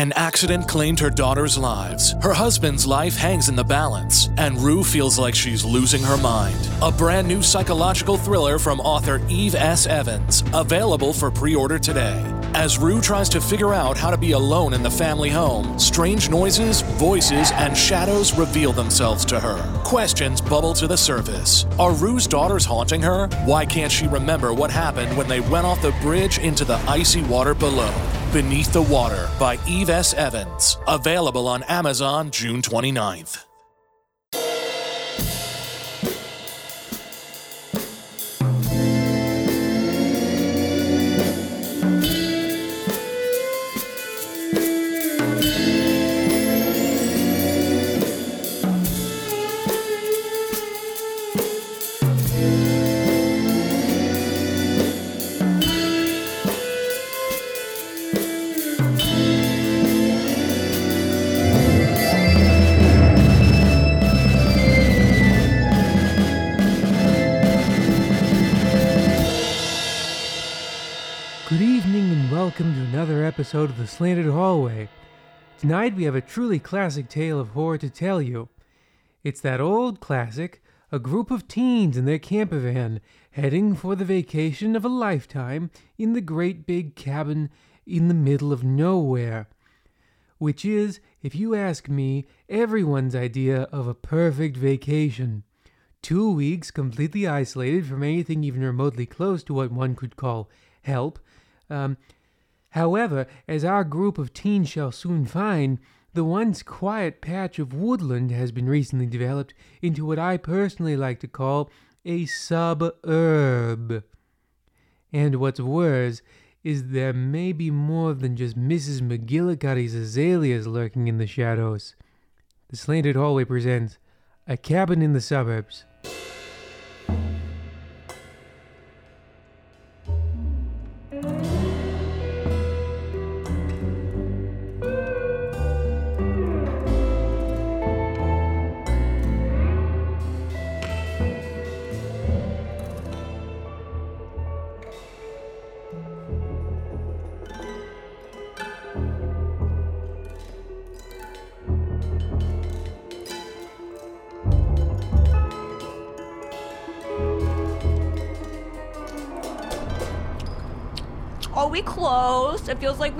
An accident claimed her daughter's lives. Her husband's life hangs in the balance, and Rue feels like she's losing her mind. A brand new psychological thriller from author Eve S. Evans, available for pre order today. As Rue tries to figure out how to be alone in the family home, strange noises, voices, and shadows reveal themselves to her. Questions bubble to the surface. Are Rue's daughters haunting her? Why can't she remember what happened when they went off the bridge into the icy water below? Beneath the Water by Eve S. Evans. Available on Amazon June 29th. Episode of The Slanted Hallway. Tonight we have a truly classic tale of horror to tell you. It's that old classic, a group of teens in their camper van heading for the vacation of a lifetime in the great big cabin in the middle of nowhere. Which is, if you ask me, everyone's idea of a perfect vacation. Two weeks completely isolated from anything even remotely close to what one could call help. Um, however, as our group of teens shall soon find, the once quiet patch of woodland has been recently developed into what I personally like to call a suburb. And what's worse is there may be more than just Mrs. McGillicuddy's azaleas lurking in the shadows. The Slanted Hallway presents A Cabin in the Suburbs.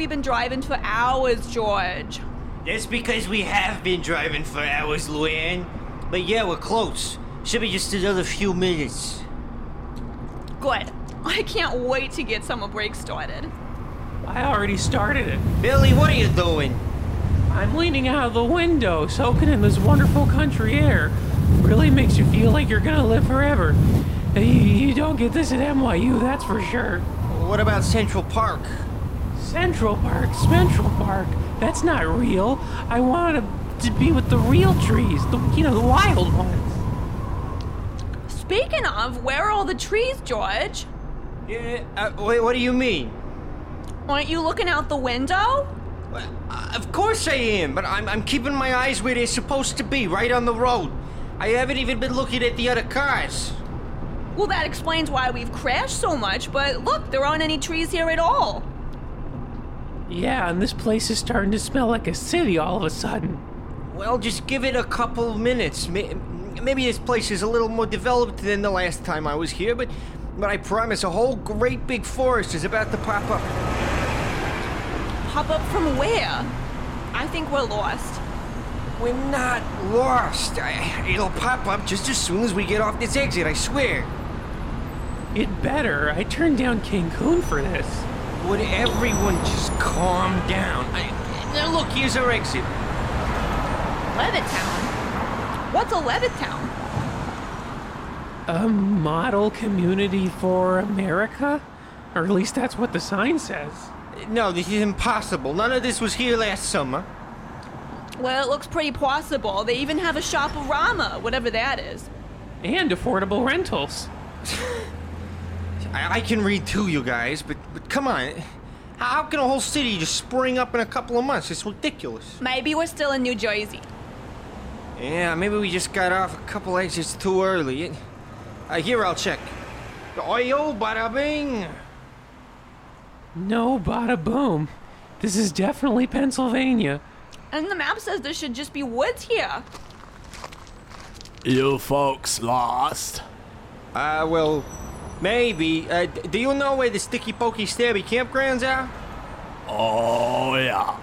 We've been driving for hours, George. That's because we have been driving for hours, Luanne. But yeah, we're close. Should be just another few minutes. Good. I can't wait to get summer break started. I already started it. Billy, what are you doing? I'm leaning out of the window, soaking in this wonderful country air. Really makes you feel like you're gonna live forever. You, you don't get this at NYU, that's for sure. What about Central Park? Central Park, Central Park. That's not real. I wanted to be with the real trees, the you know the wild ones. Speaking of, where are all the trees, George? Yeah, uh, wait, what do you mean? Aren't you looking out the window? Well, uh, of course I am, but I'm, I'm keeping my eyes where they're supposed to be, right on the road. I haven't even been looking at the other cars. Well, that explains why we've crashed so much, but look, there aren't any trees here at all. Yeah, and this place is starting to smell like a city all of a sudden. Well, just give it a couple minutes. Maybe this place is a little more developed than the last time I was here, but but I promise a whole great big forest is about to pop up. Pop up from where? I think we're lost. We're not lost. I, it'll pop up just as soon as we get off this exit, I swear. It better. I turned down Cancun for this. Would everyone just calm down? I, now look, here's our exit. Levittown? What's a Levittown? A model community for America? Or at least that's what the sign says. No, this is impossible. None of this was here last summer. Well, it looks pretty possible. They even have a shop-a-rama, whatever that is. And affordable rentals. I, I can read too, you guys, but but come on. How can a whole city just spring up in a couple of months? It's ridiculous. Maybe we're still in New Jersey. Yeah, maybe we just got off a couple exits too early. Uh, here, I'll check. Oyo, bada bing. No, bada boom. This is definitely Pennsylvania. And the map says there should just be woods here. You folks lost? Uh, well, maybe. Uh, do you know where the Sticky Pokey Stabby campgrounds are? Oh, yeah.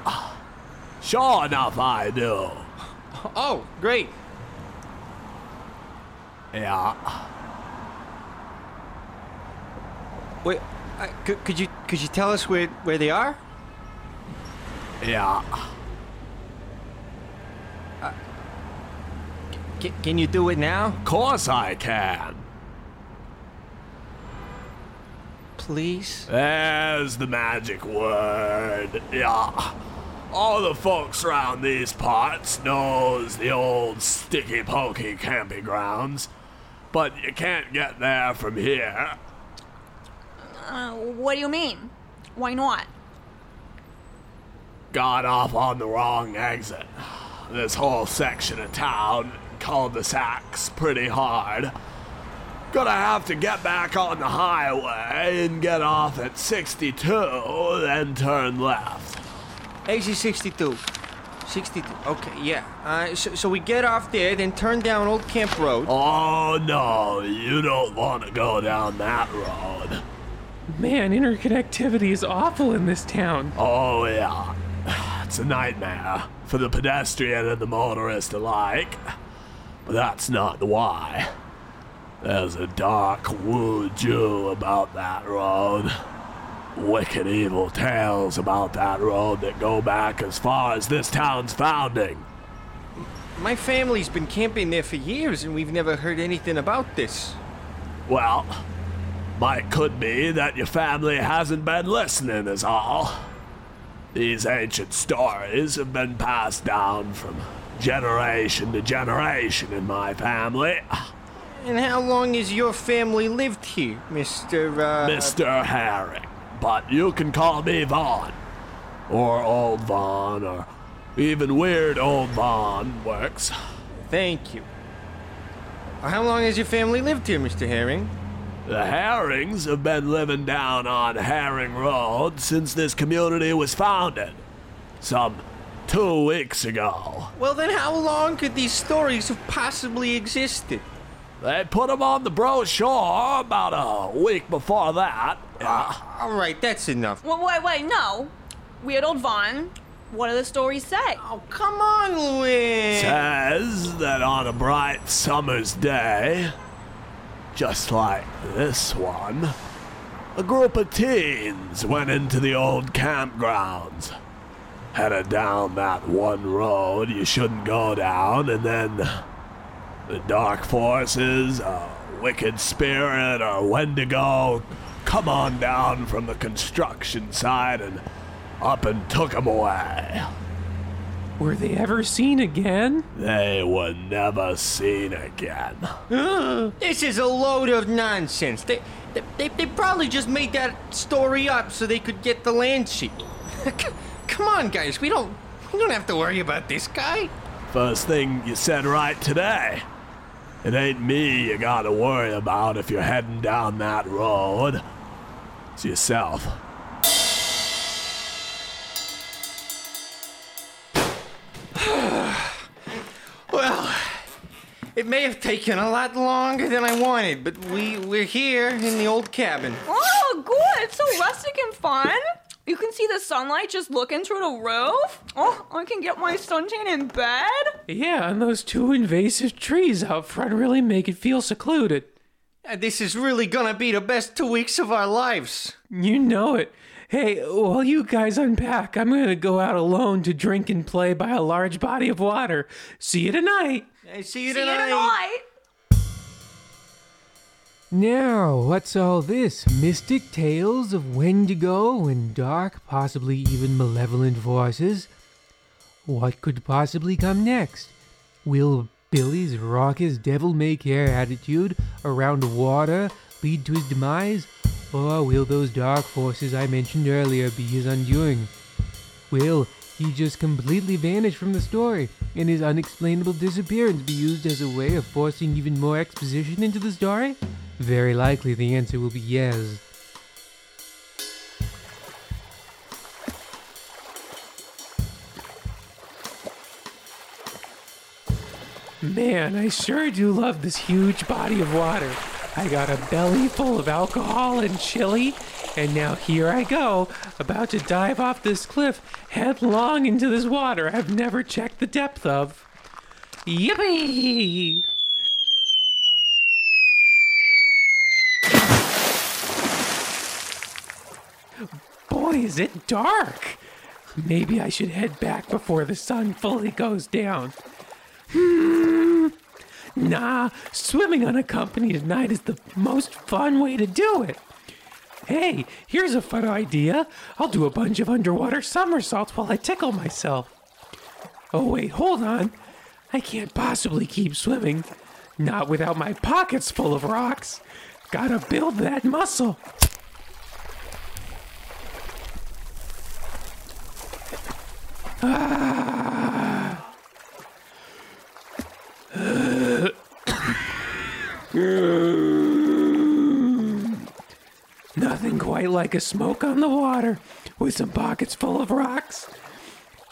Sure enough, I do. Oh, great. Yeah. Wait, uh, could, could you could you tell us where where they are? Yeah. C- can you do it now, Of Course I can. Please? There's the magic word. Yeah. All the folks around these parts knows the old sticky pokey camping grounds, but you can't get there from here. Uh, what do you mean? Why not? Got off on the wrong exit. This whole section of town cul-de-sacs pretty hard. Gonna have to get back on the highway and get off at 62, then turn left. AC 62. 62. Okay, yeah. Uh, so, so we get off there, then turn down Old Camp Road. Oh no, you don't want to go down that road. Man, interconnectivity is awful in this town. Oh yeah, it's a nightmare for the pedestrian and the motorist alike. But that's not the why. There's a dark voodoo about that road. Wicked evil tales about that road that go back as far as this town's founding. My family's been camping there for years, and we've never heard anything about this. Well, might could be that your family hasn't been listening, is all. These ancient stories have been passed down from generation to generation in my family. And how long has your family lived here, Mr. Uh, Mr. Herring, but you can call me Vaughn. Or Old Vaughn, or even Weird Old Vaughn works. Thank you. How long has your family lived here, Mr. Herring? The Herrings have been living down on Herring Road since this community was founded. Some two weeks ago. Well, then how long could these stories have possibly existed? They put 'em on the brochure about a week before that. Yeah. All right, that's enough. Wait, wait, wait, no. Weird old Vaughn. What do the stories say? Oh, come on, Louis. Says that on a bright summer's day, just like this one, a group of teens went into the old campgrounds. Headed down that one road you shouldn't go down, and then the dark forces, a wicked spirit, or Wendigo come on down from the construction site and up and took took 'em away. Were they ever seen again? They were never seen again. This is a load of nonsense. They, they, they, they probably just made that story up so they could get the land sheet. come on, guys. We don't, we don't have to worry about this guy. First thing you said right today. It ain't me you gotta worry about if you're heading down that road. It's yourself. Well, it may have taken a lot longer than I wanted, but we, we're here in the old cabin. Oh, good. It's so rustic and fun. You can see the sunlight just looking through the roof. Oh, I can get my suntan in bed. Yeah, and those two invasive trees out front really make it feel secluded. Uh, This is really gonna be the best two weeks of our lives. You know it. Hey, while you guys unpack, I'm gonna go out alone to drink and play by a large body of water. See you tonight. I see you See you tonight. tonight. Now, what's all this? Mystic tales of Wendigo and dark, possibly even malevolent forces? What could possibly come next? Will Billy's raucous devil may care attitude around water lead to his demise? Or will those dark forces I mentioned earlier be his undoing? Will he just completely vanish from the story and his unexplainable disappearance be used as a way of forcing even more exposition into the story? Very likely the answer will be yes. Man, I sure do love this huge body of water. I got a belly full of alcohol and chili, and now here I go, about to dive off this cliff headlong into this water I've never checked the depth of. Yippee! Is it dark! Maybe I should head back before the sun fully goes down. Hmm. Nah, swimming unaccompanied at night is the most fun way to do it. Hey, here's a fun idea. I'll do a bunch of underwater somersaults while I tickle myself. Oh, wait, hold on. I can't possibly keep swimming. Not without my pockets full of rocks. Gotta build that muscle. Nothing quite like a smoke on the water with some pockets full of rocks.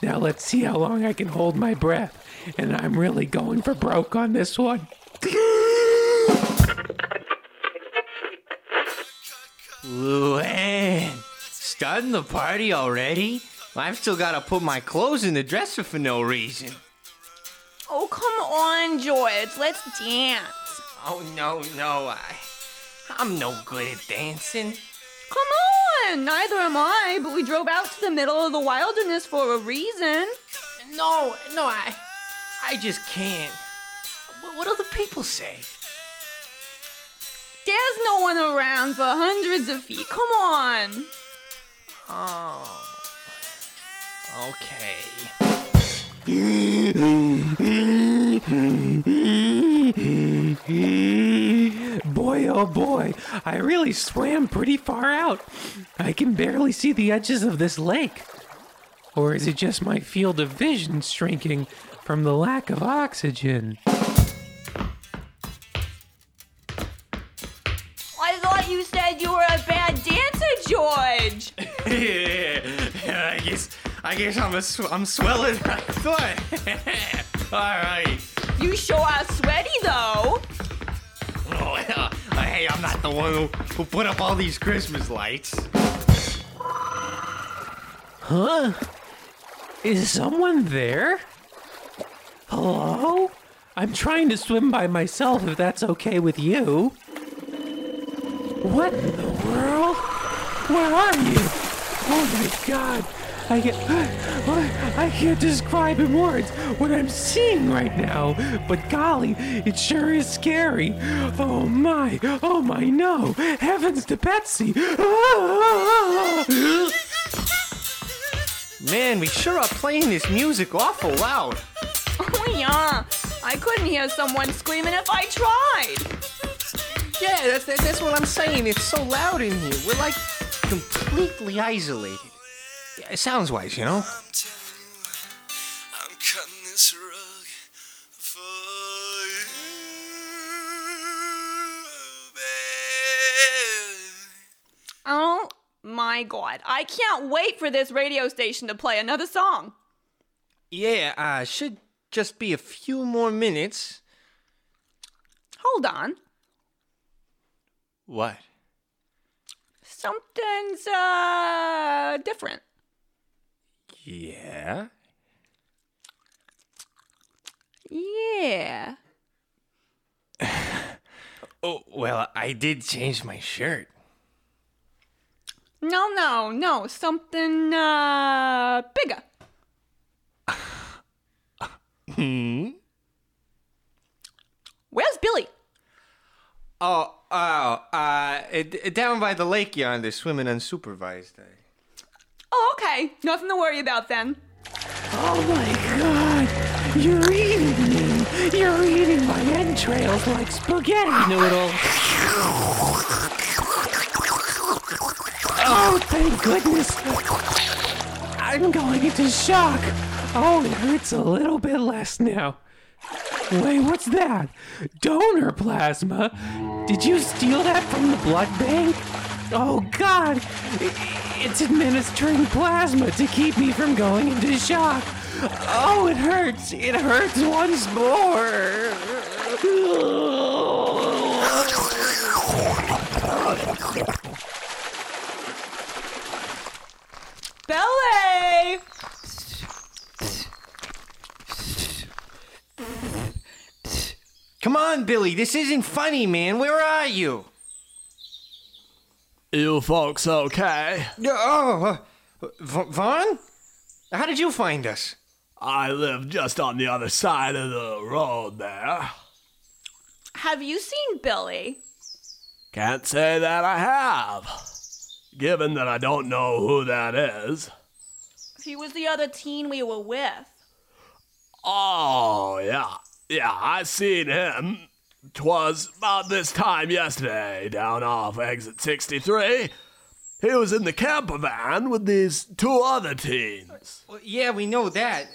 Now let's see how long I can hold my breath. And I'm really going for broke on this one. Luanne, starting the party already? I've still got to put my clothes in the dresser for no reason. Oh, come on, George. Let's dance. Oh no, no, I, I'm no good at dancing. Come on. Neither am I, but we drove out to the middle of the wilderness for a reason. No, no, I, I just can't. What, what'll the people say? There's no one around for hundreds of feet. Come on. Oh, okay. Boy, oh boy, I really swam pretty far out. I can barely see the edges of this lake. Or is it just my field of vision shrinking from the lack of oxygen? I guess I'm a sw- I'm swelling my foot. All right. You sure are sweaty, though. Oh, uh, hey, I'm not the one who, who put up all these Christmas lights. Huh? Is someone there? Hello? I'm trying to swim by myself if that's okay with you. What in the world? Where are you? Oh my god. I can't, I can't describe in words what I'm seeing right now, but golly, it sure is scary. Oh my, oh my, no. Heavens to Betsy. Ah! Man, we sure are playing this music awful loud. Oh, yeah. I couldn't hear someone screaming if I tried. Yeah, that's, that's what I'm saying. It's so loud in here. We're like completely isolated. Yeah, it sounds wise, you know? I'm telling you, I'm cutting this rug for you, babe. Oh my god. I can't wait for this radio station to play another song. Yeah, uh, should just be a few more minutes. Hold on. What? Something's uh different. Yeah? Yeah. Oh, well, I did change my shirt. No, no, no. Something uh bigger. Hmm? Where's Billy? Oh, oh, uh, it, down by the lake yonder, swimming unsupervised. Oh, okay. Nothing to worry about then. Oh my god! You're eating me! You're eating my entrails like spaghetti noodles! Oh, thank goodness! I'm going into shock! Oh, it hurts a little bit less now. Wait, what's that? Donor plasma? Did you steal that from the blood bank? Oh god! I- It's administering plasma to keep me from going into shock! Oh, it hurts. It hurts once more. Belly! Come on, Billy. This isn't funny, man. Where are you? You folks okay? Oh, uh, V- Vaughn? How did you find us? I live just on the other side of the road there. Have you seen Billy? Can't say that I have. Given that I don't know who that is. He was the other teen we were with. Oh, yeah. Yeah, I seen him. 'Twas about this time yesterday, down off exit 63. He was in the camper van with these two other teens. Well, yeah, we know that.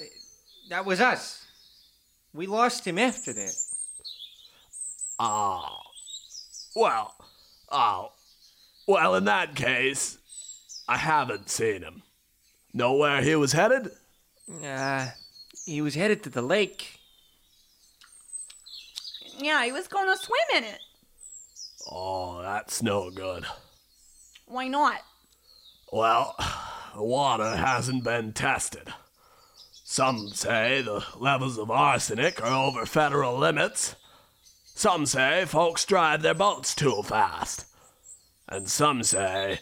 That was us. We lost him after that. Oh. Well, oh. Well, in that case, I haven't seen him. Know where he was headed? Uh, he was headed to the lake. Yeah, he was gonna swim in it. Oh, that's no good. Why not? Well, the water hasn't been tested. Some say the levels of arsenic are over federal limits. Some say folks drive their boats too fast. And some say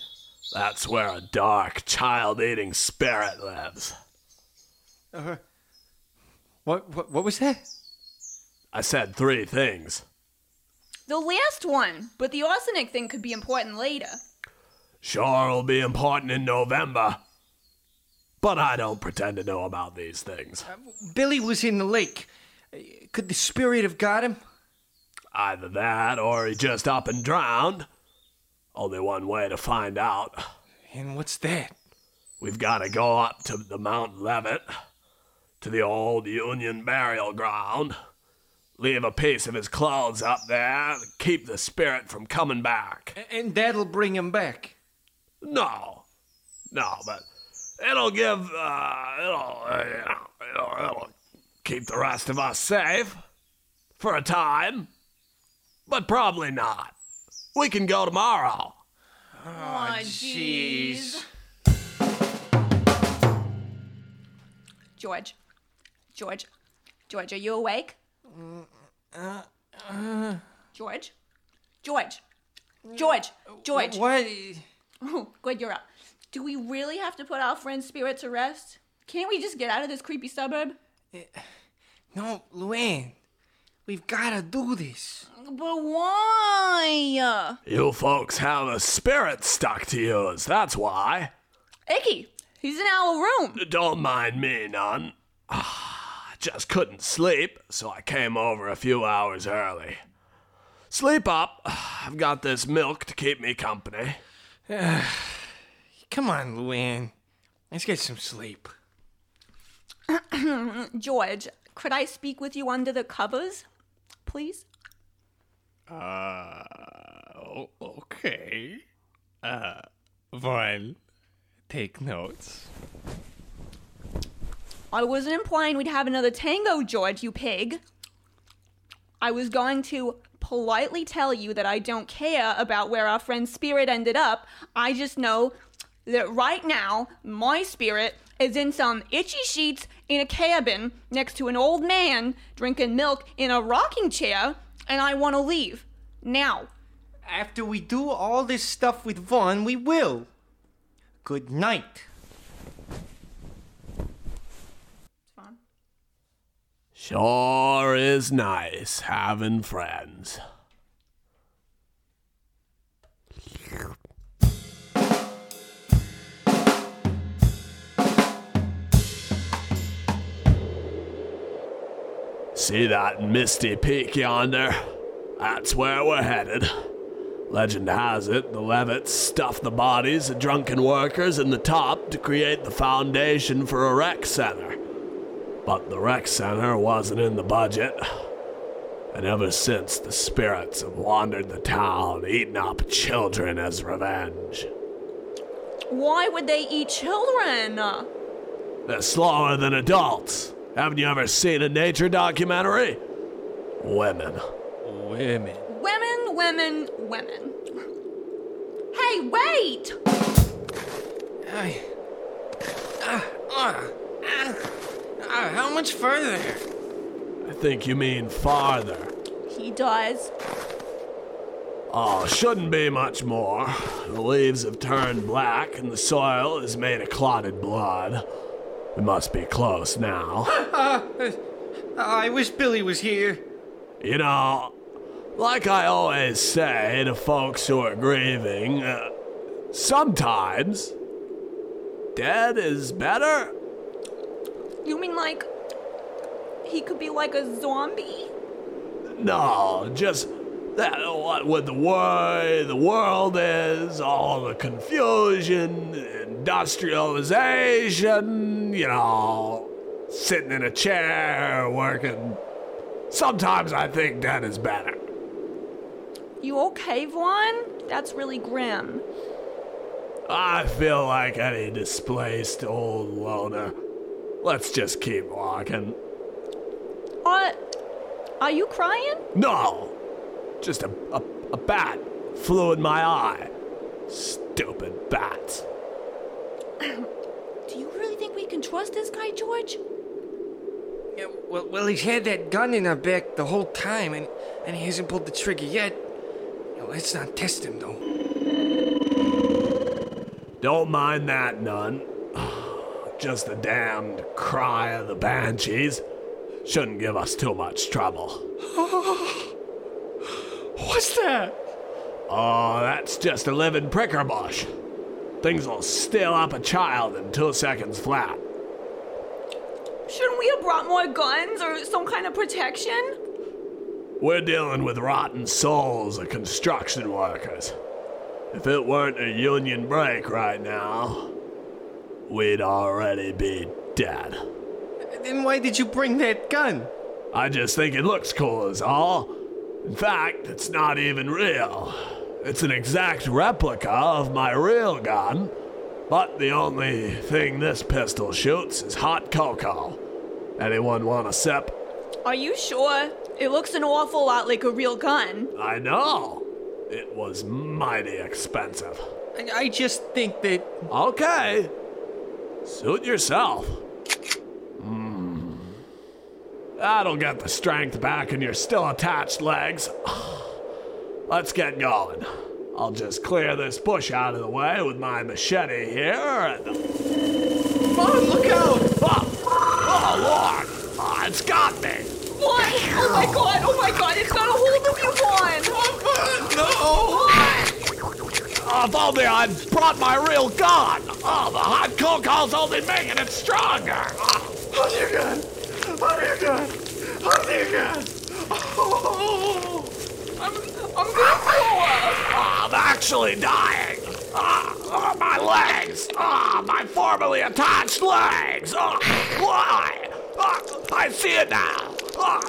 that's where a dark, child eating spirit lives. Uh, What, what, what was that? I said three things. The last one, but the arsenic thing could be important later. Sure it'll be important in November. But I don't pretend to know about these things. Billy was in the lake. Uh, Could the spirit have got him? Either that or he just up and drowned. Only one way to find out. And what's that? We've got to go up to the Mount Levitt, to the old Union burial ground, leave a piece of his clothes up there to keep the spirit from coming back. And that'll bring him back. No, no, but it'll give, uh, it'll, uh, you know, it'll, it'll keep the rest of us safe for a time, but probably not. We can go tomorrow. Oh, jeez. George. George. George, are you awake? George? George. George. George. What? Oh, good, you're up. Do we really have to put our friend's spirit to rest? Can't we just get out of this creepy suburb? Eh, no, Luanne. We've got to do this. But why? You folks have a spirit stuck to yous, that's why. Icky, he's in our room. Don't mind me none. Ah. I just couldn't sleep, so I came over a few hours early. Sleep up. I've got this milk to keep me company. Come on, Luanne. Let's get some sleep. George, could I speak with you under the covers, please? Oh, okay. Uh, Vaughn, take notes. I wasn't implying we'd have another tango, George, you pig. I was going to politely tell you that I don't care about where our friend's spirit ended up. I just know that right now, my spirit is in some itchy sheets in a cabin next to an old man drinking milk in a rocking chair, and I want to leave. Now. After we do all this stuff with Vaughn, we will. Good night. Sure is nice having friends. See that misty peak yonder? That's where we're headed. Legend has it the Levitts stuffed the bodies of drunken workers in the top to create the foundation for a rec center. But the rec center wasn't in the budget. And ever since, the spirits have wandered the town, eating up children as revenge. Why would they eat children? They're slower than adults. Haven't you ever seen a nature documentary? Women. Women. Women, women, women. Hey, wait! I, ah, ah, ah, ah, how much further? I think you mean farther. He does. Oh, shouldn't be much more. The leaves have turned black and the soil is made of clotted blood. We must be close now. I wish Billy was here. You know, like I always say to folks who are grieving, uh, sometimes dead is better. You mean like he could be like a zombie? No, just that what with the way the world is, all the confusion, industrialization, you know, sitting in a chair working. Sometimes I think that is better. You okay, Vaughn? That's really grim. I feel like any displaced old loner. Let's just keep walking. Uh, are you crying? No, just a, a, a bat flew in my eye. Stupid bats. Do you really think we can trust this guy, George? Yeah, well, well, he's had that gun in our back the whole time, and, and he hasn't pulled the trigger yet. You know, let's not test him, though. Don't mind that, none. Just the damned cry of the banshees. Shouldn't give us too much trouble. What's that? Oh, that's just a living pricker bush. Things will still up a child in two seconds flat. Shouldn't we have brought more guns or some kind of protection? We're dealing with rotten souls of construction workers. If it weren't a union break right now, we'd already be dead. Then why did you bring that gun? I just think it looks cool, is all. In fact, it's not even real. It's an exact replica of my real gun, but the only thing this pistol shoots is hot cocoa. Anyone want a sip? Are you sure? It looks an awful lot like a real gun. I know. It was mighty expensive. I, I just think that. Okay. Suit yourself. Hmm. That'll get the strength back in your still attached legs. Let's get going. I'll just clear this bush out of the way with my machete here and. Mom, look out! Oh, oh Lord! Oh, it's got me! What? Oh my god, oh my god, it's got a hold of you, Vaughn! No! Oh, if only I'd brought my real gun! Oh, the hot cocoa's only making it stronger! Oh. Hold your gun! Hold your gun! Hold your gun! Oh! I'm, I'm gonna throw up! Oh, I'm actually dying. Ah, oh, my legs. Ah, my formerly attached legs. Ah, why? Ah, I see it now. Ah,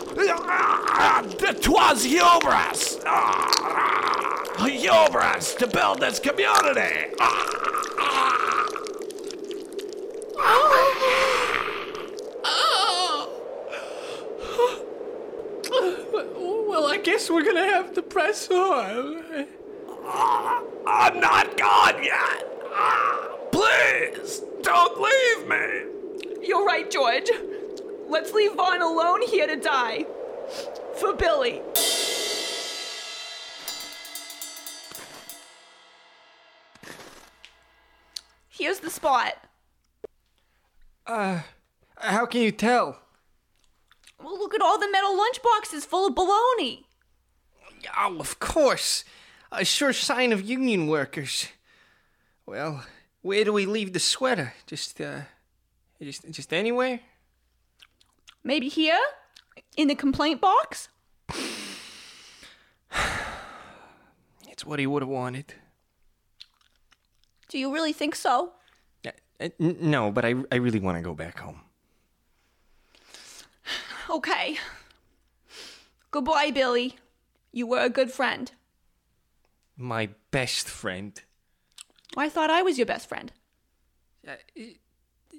it was hubris. Ah, hubris to build this community. Ah, guess we're gonna have to press on. I'm not gone yet. Please, don't leave me. You're right, George. Let's leave Vaughn alone here to die. For Billy. Here's the spot. Uh, how can you tell? Well, look at all the metal lunchboxes full of baloney. Oh, of course. A sure sign of union workers. Well, where do we leave the sweater? Just, uh, just, just anywhere? Maybe here? In the complaint box? It's what he would have wanted. Do you really think so? Uh, uh, n- no, but I, I really want to go back home. Okay. Goodbye, Billy. You were a good friend. My best friend. I thought I was your best friend. Uh,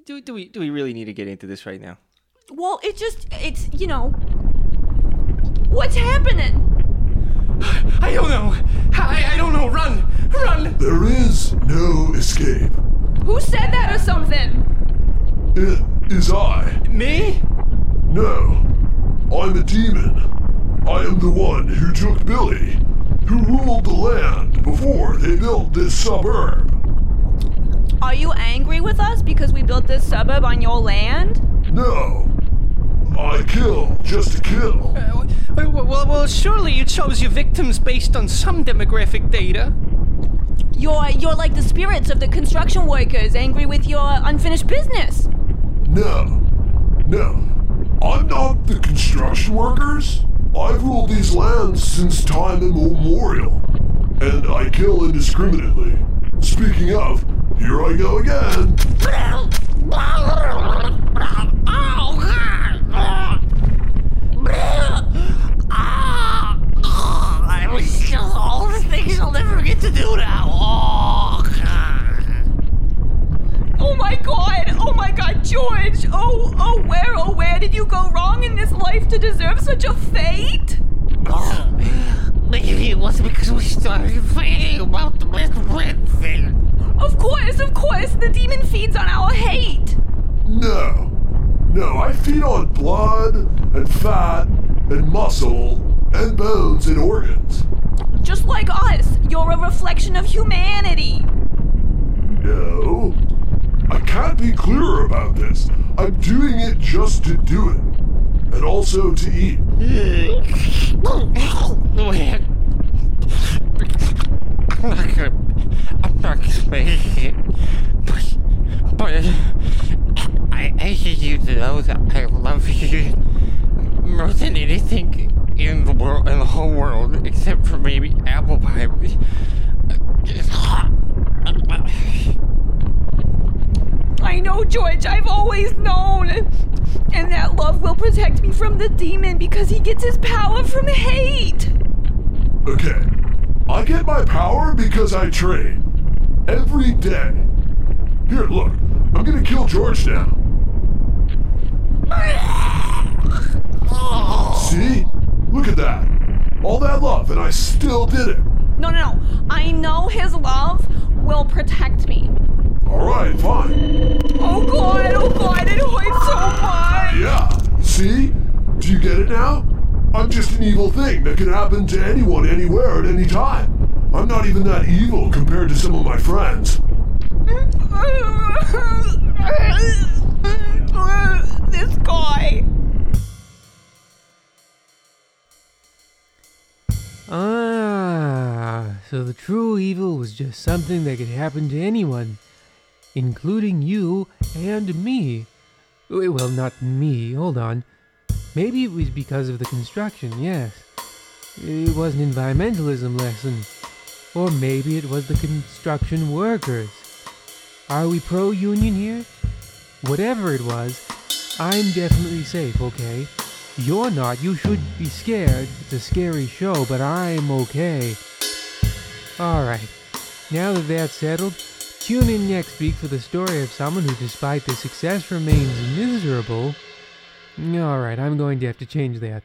do, do we do we really need to get into this right now? Well, it just, it's, you know. What's happening? I don't know. I, I don't know. Run, run. There is no escape. Who said that or something? It is I. Me? No, I'm a demon. I am the one who took Billy, who ruled the land before they built this suburb. Are you angry with us because we built this suburb on your land? No, I kill just to kill. Uh, well, well, well, surely you chose your victims based on some demographic data. You're you're like the spirits of the construction workers angry with your unfinished business. No, no, I'm not the construction workers. I've ruled these lands since time immemorial, and I kill indiscriminately. Speaking of, here I go again. I was just all the things I'll never get to do now. Oh, Oh my god! My god, George! Oh, oh, where, oh, where did you go wrong in this life to deserve such a fate? Oh, Maybe it was because we started fighting about the best friend thing. Of course, of course, the demon feeds on our hate! No, no, I feed on blood and fat and muscle and bones and organs. Just like us, you're a reflection of humanity! No, I can't be clearer about this. I'm doing it just to do it, and also to eat. I'm not gonna. Make it. But, but I, I need you to know that I love you more than anything in the world, in the whole world, except for maybe apple pie. I know, George, I've always known! And that love will protect me from the demon because he gets his power from hate! Okay, I get my power because I train. Every day. Here, look, I'm gonna kill George now. See? Look at that. All that love, and I still did it. No, no, no. I know his love will protect me. Alright, fine. Oh god, oh god, it hurts so much! Yeah, see? Do you get it now? I'm just an evil thing that can happen to anyone, anywhere, at any time. I'm not even that evil compared to some of my friends. this guy. Ah, so the true evil was just something that could happen to anyone, including you and me. Well, not me, hold on. Maybe it was because of the construction, yes. It was an environmentalism lesson. Or maybe it was the construction workers. Are we pro union here? Whatever it was, I'm definitely safe, okay? You're not. You should be scared. It's a scary show, but I'm okay. Alright. Now that that's settled, tune in next week for the story of someone who, despite their success, remains miserable. Alright, I'm going to have to change that.